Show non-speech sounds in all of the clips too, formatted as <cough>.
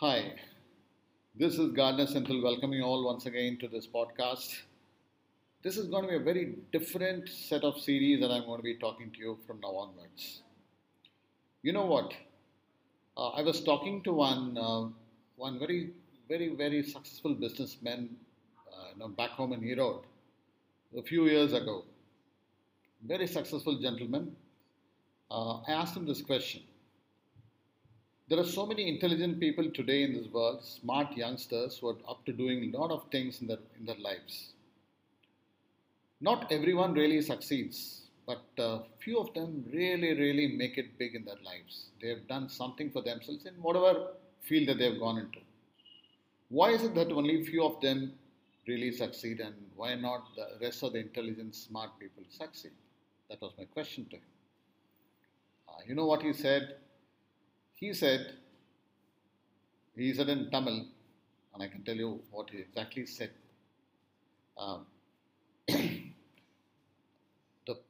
Hi, this is Gardner Central welcoming you all once again to this podcast. This is going to be a very different set of series that I'm going to be talking to you from now onwards. You know what? Uh, I was talking to one uh, one very very very successful businessman uh, you know, back home in Erode a few years ago. Very successful gentleman. Uh, I asked him this question there are so many intelligent people today in this world, smart youngsters who are up to doing a lot of things in their, in their lives. Not everyone really succeeds, but uh, few of them really, really make it big in their lives. They have done something for themselves in whatever field that they have gone into. Why is it that only few of them really succeed and why not the rest of the intelligent, smart people succeed? That was my question to him. Uh, you know what he said? He said, he said in Tamil, and I can tell you what he exactly said. Um, <coughs> the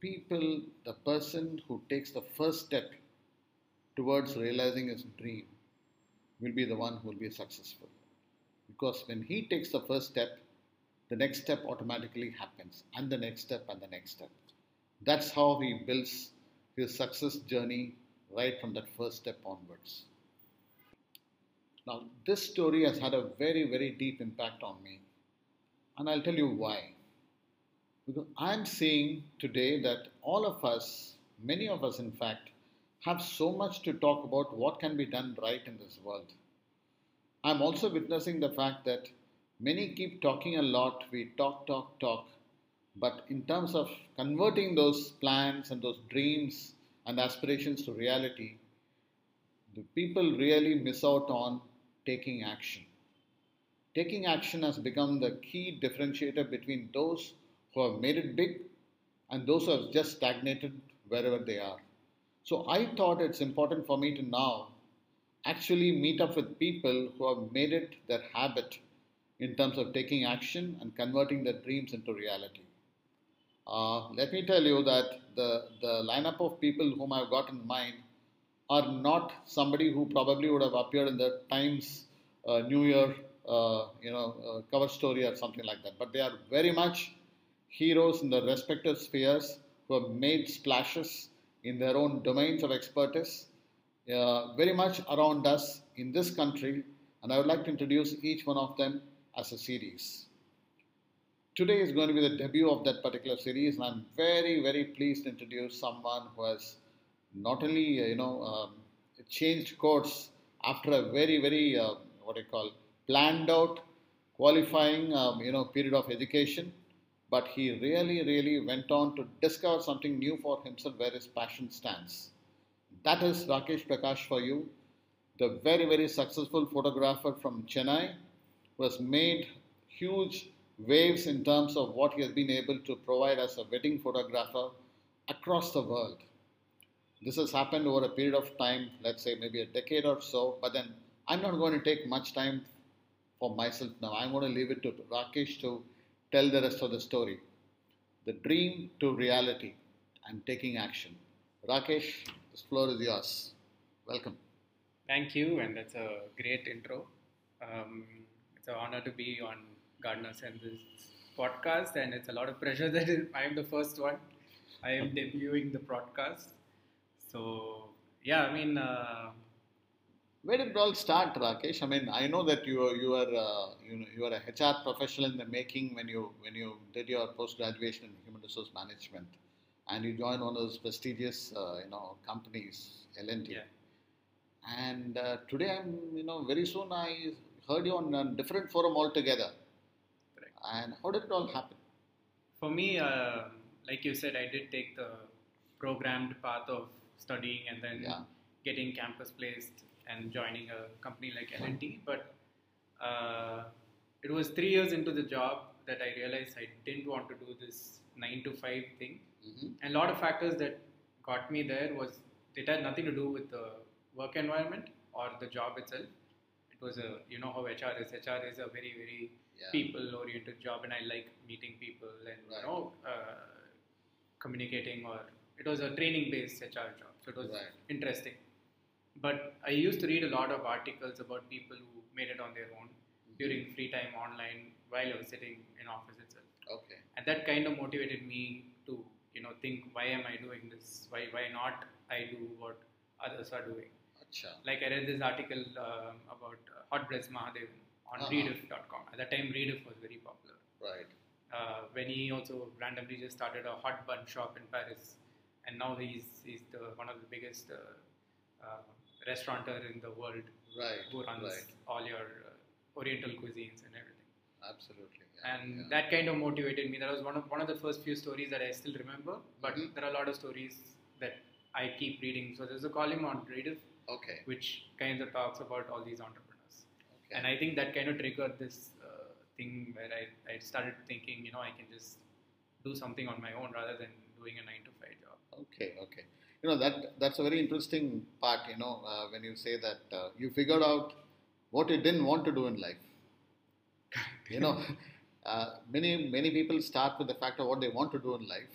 people, the person who takes the first step towards realizing his dream will be the one who will be successful. Because when he takes the first step, the next step automatically happens, and the next step, and the next step. That's how he builds his success journey right from that first step onwards. Now, this story has had a very, very deep impact on me, and I'll tell you why. Because I'm seeing today that all of us, many of us in fact, have so much to talk about what can be done right in this world. I'm also witnessing the fact that many keep talking a lot, we talk, talk, talk, but in terms of converting those plans and those dreams and aspirations to reality, the people really miss out on taking action. Taking action has become the key differentiator between those who have made it big and those who have just stagnated wherever they are. So I thought it's important for me to now actually meet up with people who have made it their habit in terms of taking action and converting their dreams into reality. Uh, let me tell you that the, the lineup of people whom I've got in mind are not somebody who probably would have appeared in the Times uh, New Year, uh, you know, uh, cover story or something like that. But they are very much heroes in their respective spheres who have made splashes in their own domains of expertise, uh, very much around us in this country. And I would like to introduce each one of them as a series. Today is going to be the debut of that particular series, and I'm very, very pleased to introduce someone who has not only, uh, you know, um, changed course after a very, very, uh, what I call, planned out, qualifying, um, you know, period of education, but he really, really went on to discover something new for himself where his passion stands. That is Rakesh Prakash for you, the very, very successful photographer from Chennai who has made huge waves in terms of what he has been able to provide as a wedding photographer across the world. This has happened over a period of time, let's say maybe a decade or so, but then I'm not going to take much time for myself now. I'm going to leave it to Rakesh to tell the rest of the story. The dream to reality and taking action. Rakesh, this floor is yours. Welcome. Thank you, and that's a great intro. Um, it's an honor to be on Gardner's and this podcast, and it's a lot of pressure <laughs> that I am the first one. I am debuting the podcast. So, yeah, I mean, uh, where did it all start, Rakesh? I mean, I know that you are you are uh, you know you are a HR professional in the making when you when you did your post graduation in human resource management, and you joined one of those prestigious uh, you know companies, L&T. yeah. And uh, today, I'm you know very soon I heard you on a different forum altogether. And how did it all happen? For me, uh, like you said, I did take the programmed path of studying and then Yeah. getting campus placed and joining a company like L&T. But uh, it was three years into the job that I realized I didn't want to do this nine to five thing. hmm And a lot of factors that got me there was it had nothing to do with the work environment or the job itself. It was a you know how HR is. HR is a very very Yeah. people oriented job, and I like meeting people and Right. you know uh, communicating. Or it was a training based HR job, so it was Right. interesting. but I used to read a lot of articles about people who made it on their own during free time online while I was sitting in office itself. Okay. And that kind of motivated me to, you know, think why am I doing this? Why why not I do what others are doing? Acha. Like I read this article um, about uh, Hot Breads Mahadevan on Uh-huh. Rediff.com. At that time, Rediff was very popular. Right. Uh, when he also randomly just started a hot bun shop in Paris, and now he's he's the one of the biggest uh, uh, restaurateur in the world Right. who runs Right. all your uh, Oriental cuisines and everything. Absolutely. yeah, And yeah. that kind of motivated me. That was one of one of the first few stories that I still remember. But Mhm. there are a lot of stories that I keep reading. So there's a column on Rediff Okay. which kind of talks about all these entrepreneurs. And I think that kind of triggered this uh, thing where I, I started thinking, you know, I can just do something on my own rather than doing a nine to five job. Okay, okay. You know that that's a very interesting part. You know uh, when you say that uh, you figured out what you didn't want to do in life. You know, <laughs> uh, many many people start with the fact of what they want to do in life,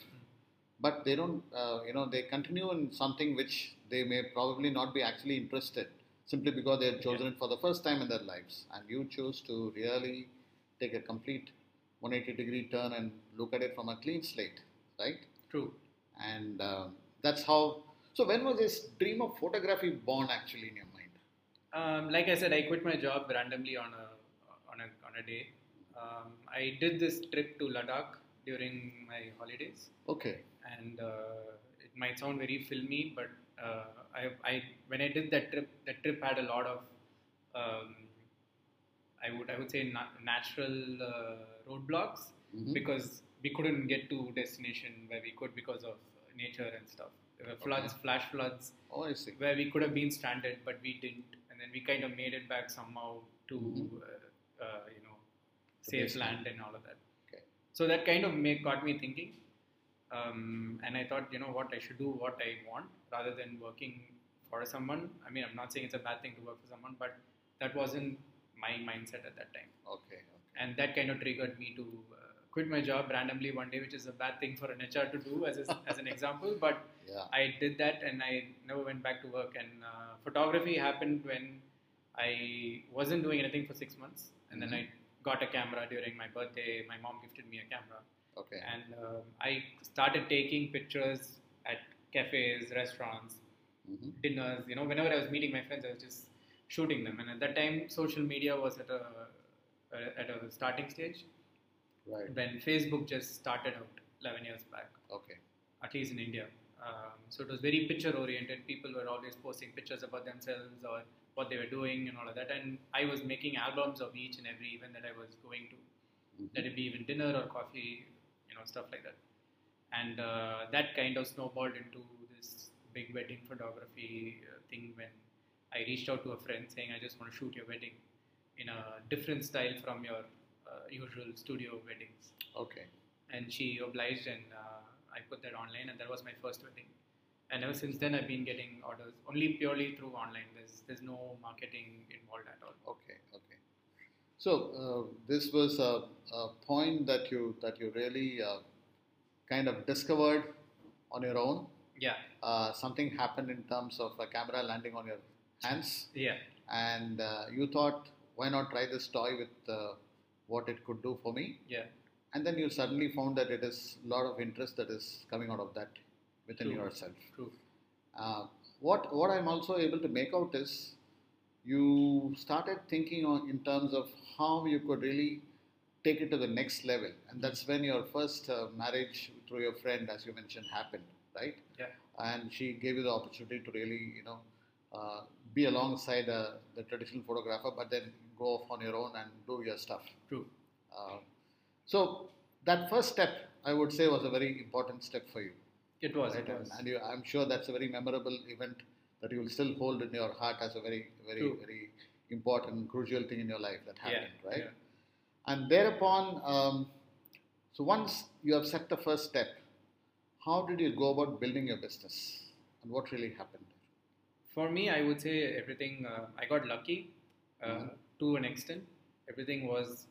but they don't. Uh, you know, they continue in something which they may probably not be actually interested simply because they have chosen it for the first time in their lives, and you choose to really take a complete 180 degree turn and look at it from a clean slate, right? True. and um, that's how. So when was this dream of photography born actually in your mind? Um, like I said, I quit my job randomly on a on a on a day. Um, I did this trip to Ladakh during my holidays, Okay, and uh, might sound very filmy, but uh, I, I when I did that trip, that trip had a lot of um, I would I would say na- natural uh, roadblocks Mhm. because we couldn't get to destination where we could because of nature and stuff. There were floods, Okay. flash floods, oh where we could have been stranded, but we didn't, and then we kind of made it back somehow to Mhm. uh, uh, you know safe land and all of that. Okay. So that kind of make, got me thinking, um, and I thought, you know what, I should do what I want rather than working for someone. I mean, I'm not saying it's a bad thing to work for someone, but that wasn't my mindset at that time, Okay, okay. and that kind of triggered me to uh, quit my job randomly one day, which is a bad thing for an HR to do as a, <laughs> as an example, but. Yeah. I did that and I never went back to work. And uh, photography happened when I wasn't doing anything for six months. And then I got a camera during my birthday. My mom gifted me a camera. Okay. And um I started taking pictures at cafes, restaurants, hmm dinners. You know, whenever I was meeting my friends, I was just shooting them. And at that time, social media was at a, at a starting stage Right. when Facebook just started out 11 years back Okay. at least in India. Um, so it was very picture oriented. People were always posting pictures about themselves or what they were doing and all of that. And I was making albums of each and every event that I was going to. Mhm. Let it be even dinner or coffee, you know, stuff like that. And uh, that kind of snowballed into this big wedding photography uh, thing when I reached out to a friend saying, I just want to shoot your wedding in a different style from your uh, usual studio weddings Okay. and she obliged and uh, I put that online and that was my first wedding. And ever since then I've been getting orders only purely through online. There's there's no marketing involved at all. Okay. So uh, this was a, a point that you that you really uh, kind of discovered on your own. Yeah, Uh, something happened in terms of a camera landing on your hands, yeah, and uh, you thought, why not try this toy with uh, what it could do for me? yeah, And then you suddenly found that it is a lot of interest that is coming out of that within True. yourself. true. Uh, what what I'm also able to make out is you started thinking on, in terms of how you could really take it to the next level, and that's when your first uh, marriage through your friend, as you mentioned, happened, right? Yeah, And she gave you the opportunity to really, you know, uh, be alongside uh, the traditional photographer, but then go off on your own and do your stuff. true. Uh, so that first step, I would say, was a very important step for you. It was, Right, it was. and you, I'm sure that's a very memorable event that you will still hold in your heart as a very, very, True. very important, crucial thing in your life that Yeah, happened, right? yeah. And thereupon, um, so once you have set the first step, how did you go about building your business, and what really happened? For me, I would say everything. Uh, I got lucky uh, Mhm. to an extent. Everything was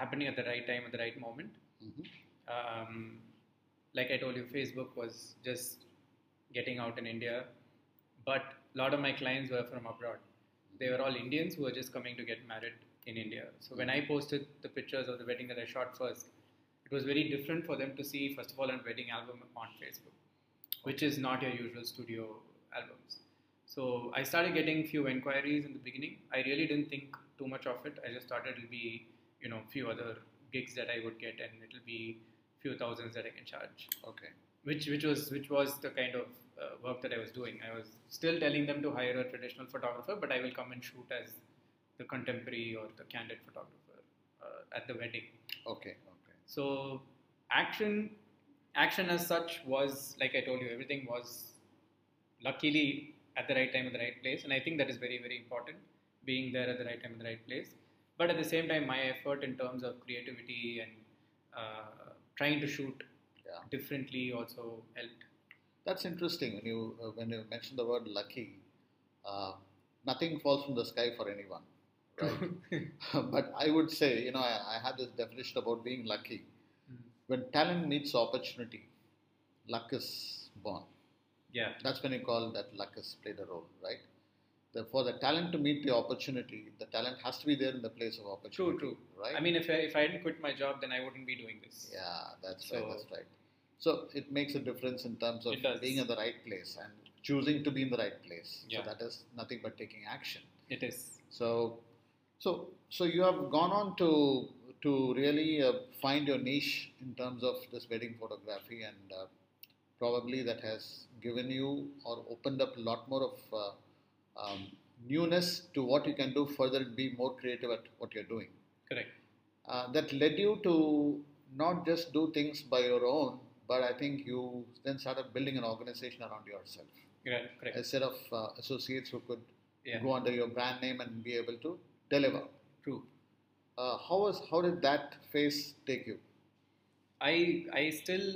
happening at the right time, at the right moment. Mhm. um, like I told you, Facebook was just getting out in India, but a lot of my clients were from abroad. They were all Indians who were just coming to get married in India. So when I posted the pictures of the wedding that I shot first, it was very different for them to see, first of all, a wedding album on Facebook, which is not your usual studio albums. So I started getting few inquiries in the beginning. I really didn't think too much of it. I just thought it'll be, you know, few other gigs that I would get, and it'll be few thousands that I can charge. Okay. Which which was which was the kind of uh, work that I was doing. I was still telling them to hire a traditional photographer, but I will come and shoot as the contemporary or the candid photographer uh, at the wedding. Okay. Okay. So action, action as such was like I told you, everything was luckily at the right time at the right place, and I think that is very very important, being there at the right time at the right place. But at the same time, my effort in terms of creativity and uh, trying to shoot Yeah. differently also helped. That's interesting when you uh, when you mention the word lucky. Uh, nothing falls from the sky for anyone, right? <laughs> <laughs> but I would say, you know, I, I have this definition about being lucky. Mm. When talent meets opportunity, luck is born. yeah, That's when you call that luck has played a role, right? The, for the talent to meet the opportunity, the talent has to be there in the place of opportunity. true. True. Right? I mean, if I, if I hadn't quit my job, then I wouldn't be doing this. Yeah, that's right. That's right. So it makes a difference in terms of being in the right place and choosing to be in the right place. Yeah. So that is nothing but taking action. It is. So, so, so you have gone on to to really uh, find your niche in terms of this wedding photography, and uh, probably that has given you or opened up a lot more of uh, um, newness to what you can do further and be more creative at what you're doing. Correct. Uh, that led you to not just do things by your own, but I think you then started building an organization around yourself. Correct. Correct. A set of uh, associates who could Yeah. go under your brand name and be able to deliver. True. Uh, how was how did that phase take you? I I still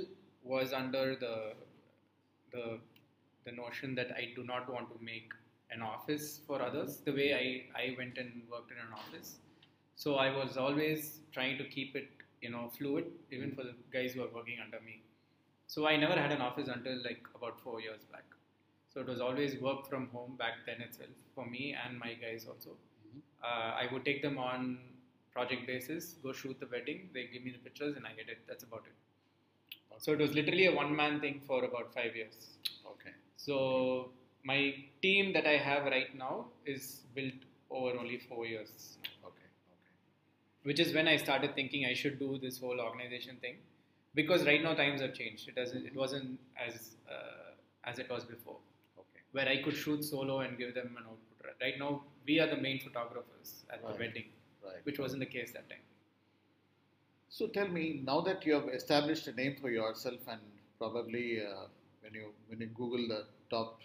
was under the the the notion that I do not want to make an office for others the way I, I went and worked in an office. So I was always trying to keep it you know fluid even for the guys who are working under me. So I never had an office until like about four years back. So it was always work from home back then itself for me and my guys also. Uh, I would take them on project basis, go shoot the wedding, they give me the pictures and I edit. That's about it. So it was literally a one man thing for about five years. Okay. So my team that I have right now is built over only four years, Okay. Okay. which is when I started thinking I should do this whole organization thing, because right now times have changed. It doesn't. It wasn't as uh, as it was before, Okay. where I could shoot solo and give them an output. Right now we are the main photographers at Right. the wedding, Right. which wasn't the case that time. So tell me now that you have established a name for yourself and probably uh, when you when you Google the top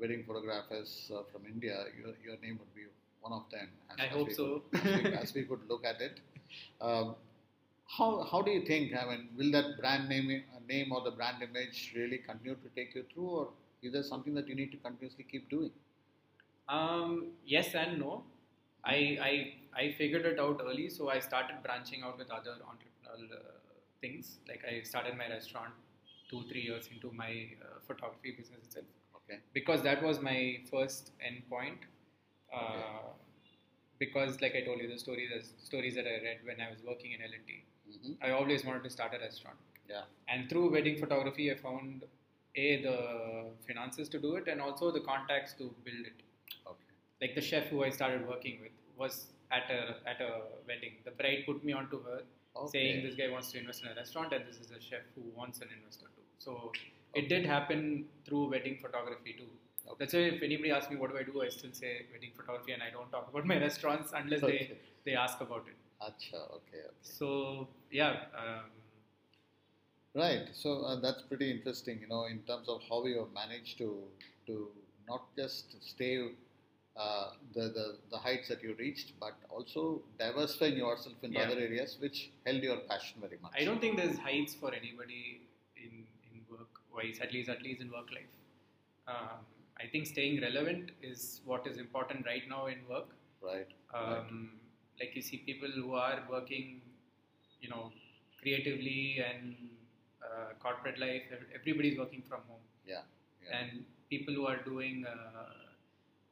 wedding photographers uh, from India, your, your name would be one of them. As, I as hope we so. Could, as, we, as we <laughs> could look at it. Um, how, how do you think? I mean, will that brand name name or the brand image really continue to take you through, or is there something that you need to continuously keep doing? Um, yes and no. I, I I figured it out early, so I started branching out with other entrepreneurial uh, things. Like I started my restaurant two three years into my uh, photography business itself Okay. because that was my first end point. Uh, Okay. Because, like I told you, the stories stories that I read when I was working in L&T, hmm I always wanted to start a restaurant. Yeah. And through wedding photography, I found a the finances to do it and also the contacts to build it Okay. like the chef who I started working with was at a at a wedding. The bride put me onto her, Okay. saying this guy wants to invest in a restaurant, and this is a chef who wants an investor too. So it did happen through wedding photography too. Okay. That's why if anybody asks me what do I do, I still say wedding photography, and I don't talk about my <laughs> restaurants unless Okay. they they ask about it. Acha, okay, okay. So yeah. Um, Right. So uh, that's pretty interesting, you know, in terms of how you have managed to to not just stay uh, the, the the heights that you reached, but also diversifying yourself in Yeah. other areas which held your passion very much. I don't think there's heights for anybody in, in work wise, at least at least in work life. Um, I think staying relevant is what is important right now in work. Right. Um, Like you see people who are working, you know, creatively and uh, corporate life. ev- Everybody's working from home, Yeah. Yeah. and people who are doing uh,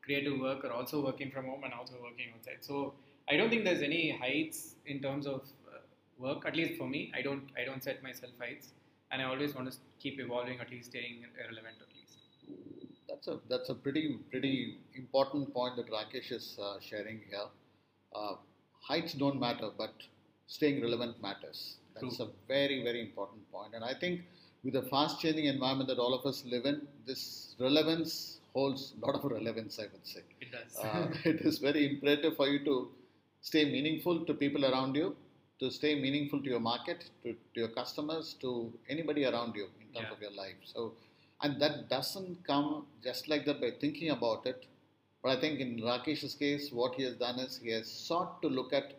creative work are also working from home and also working outside. So I don't think there's any heights in terms of uh, work. At least for me, I don't I don't set myself heights, and I always want to keep evolving, at least staying relevant at least. That's a that's a pretty pretty important point that Rakesh is uh, sharing here. Heights don't matter, but staying relevant matters. That's True. a very very important point. point, and I think with the fast changing environment that all of us live in, this relevance holds a lot of relevance. I would say. It does. Uh, <laughs> it is very imperative for you to stay meaningful to people around you, to stay meaningful to your market, to, to your customers, to anybody around you in terms Yeah. of your life. So, and that doesn't come just like that by thinking about it. But I think in Rakesh's case, what he has done is he has sought to look at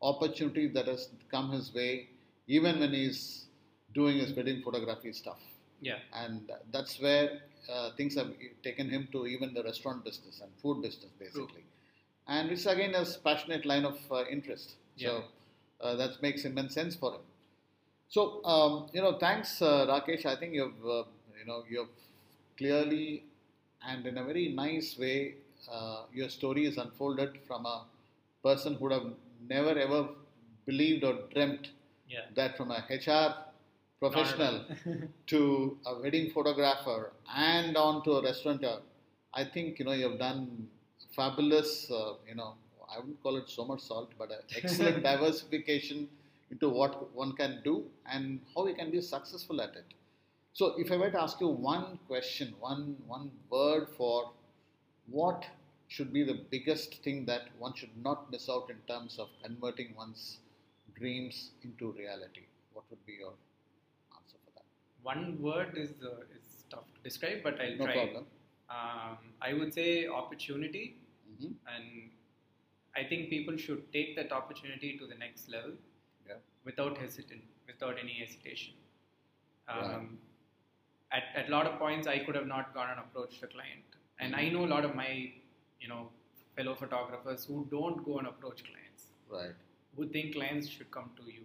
opportunities that has come his way, even when he's doing his wedding photography stuff. Yeah. and that's where uh, things have taken him to even the restaurant business and food business basically. And it's again a passionate line of uh, interest. So uh, that makes immense sense for him. So um, you know thanks uh, rakesh. I think you've uh, you know you've clearly and in a very nice way uh, your story is unfolded from a person who would have never ever believed or dreamt Yeah. that from a hr professional <laughs> to a wedding photographer and on to a restaurateur, I think you know you have done fabulous. Uh, you know, I wouldn't call it so much salt, but an excellent <laughs> diversification into what one can do and how we can be successful at it. So, if I were to ask you one question, one one word for what should be the biggest thing that one should not miss out in terms of converting one's dreams into reality, what would be your answer for that? One word is uh, is tough to describe, but I'll No try. problem. Um, I would say opportunity, hmm and I think people should take that opportunity to the next level Yeah. without hesitant, without any hesitation. Um. At at a lot of points, I could have not gone and approached a client, and I know a lot of my, you know, fellow photographers who don't go and approach clients, Right. who think clients should come to you,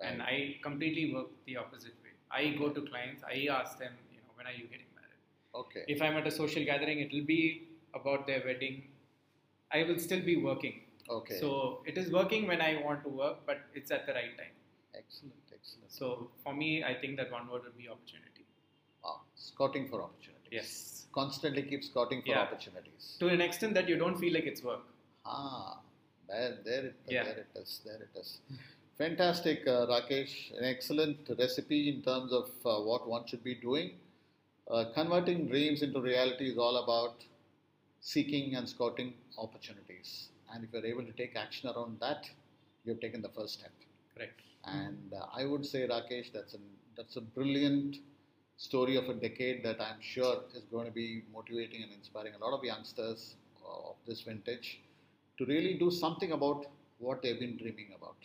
and I completely work the opposite way. I go to clients, I ask them, you know, when are you getting married? Okay. If I'm at a social gathering, it will be about their wedding. I will still be working. okay. So it is working when I want to work, but it's at the right time. excellent. Excellent. So for me, I think that one word would be opportunity. Scouting for opportunities. Yes. Constantly keep scouting for Yeah. opportunities. To an extent that you don't feel like it's work. Ah, there, there, it, Yeah. there it is. There it is. Fantastic, uh, Rakesh. An excellent recipe in terms of uh, what one should be doing. Uh, converting dreams into reality is all about seeking and scouting opportunities. And if you're able to take action around that, you've taken the first step. Correct. And uh, I would say, Rakesh, that's a that's a brilliant story of a decade that I'm sure is going to be motivating and inspiring a lot of youngsters uh, of this vintage to really do something about what they've been dreaming about.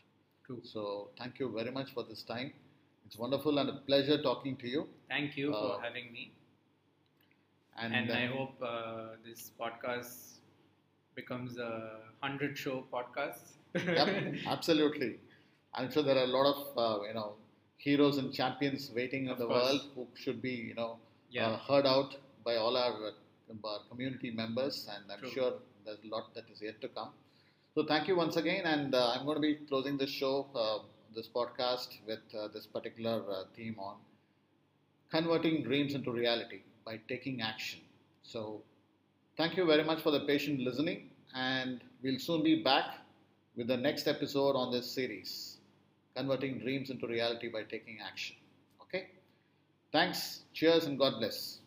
True. So, thank you very much for this time. It's wonderful and a pleasure talking to you. Thank you Uh, for having me. And, And, uh, I hope uh, this podcast becomes a 100 show podcast. yep, <laughs> absolutely. I'm sure there are a lot of uh, you know heroes and champions waiting in the course. world who should be you know Yeah. uh, heard out by all our, uh, our community members, and I'm True. sure there's a lot that is yet to come. So thank you once again, and uh, I'm going to be closing this show, uh, this podcast, with uh, this particular uh, theme on converting dreams into reality by taking action. So thank you very much for the patient listening, and we'll soon be back with the next episode on this series, converting dreams into reality by taking action. Okay. Thanks. Cheers and God bless.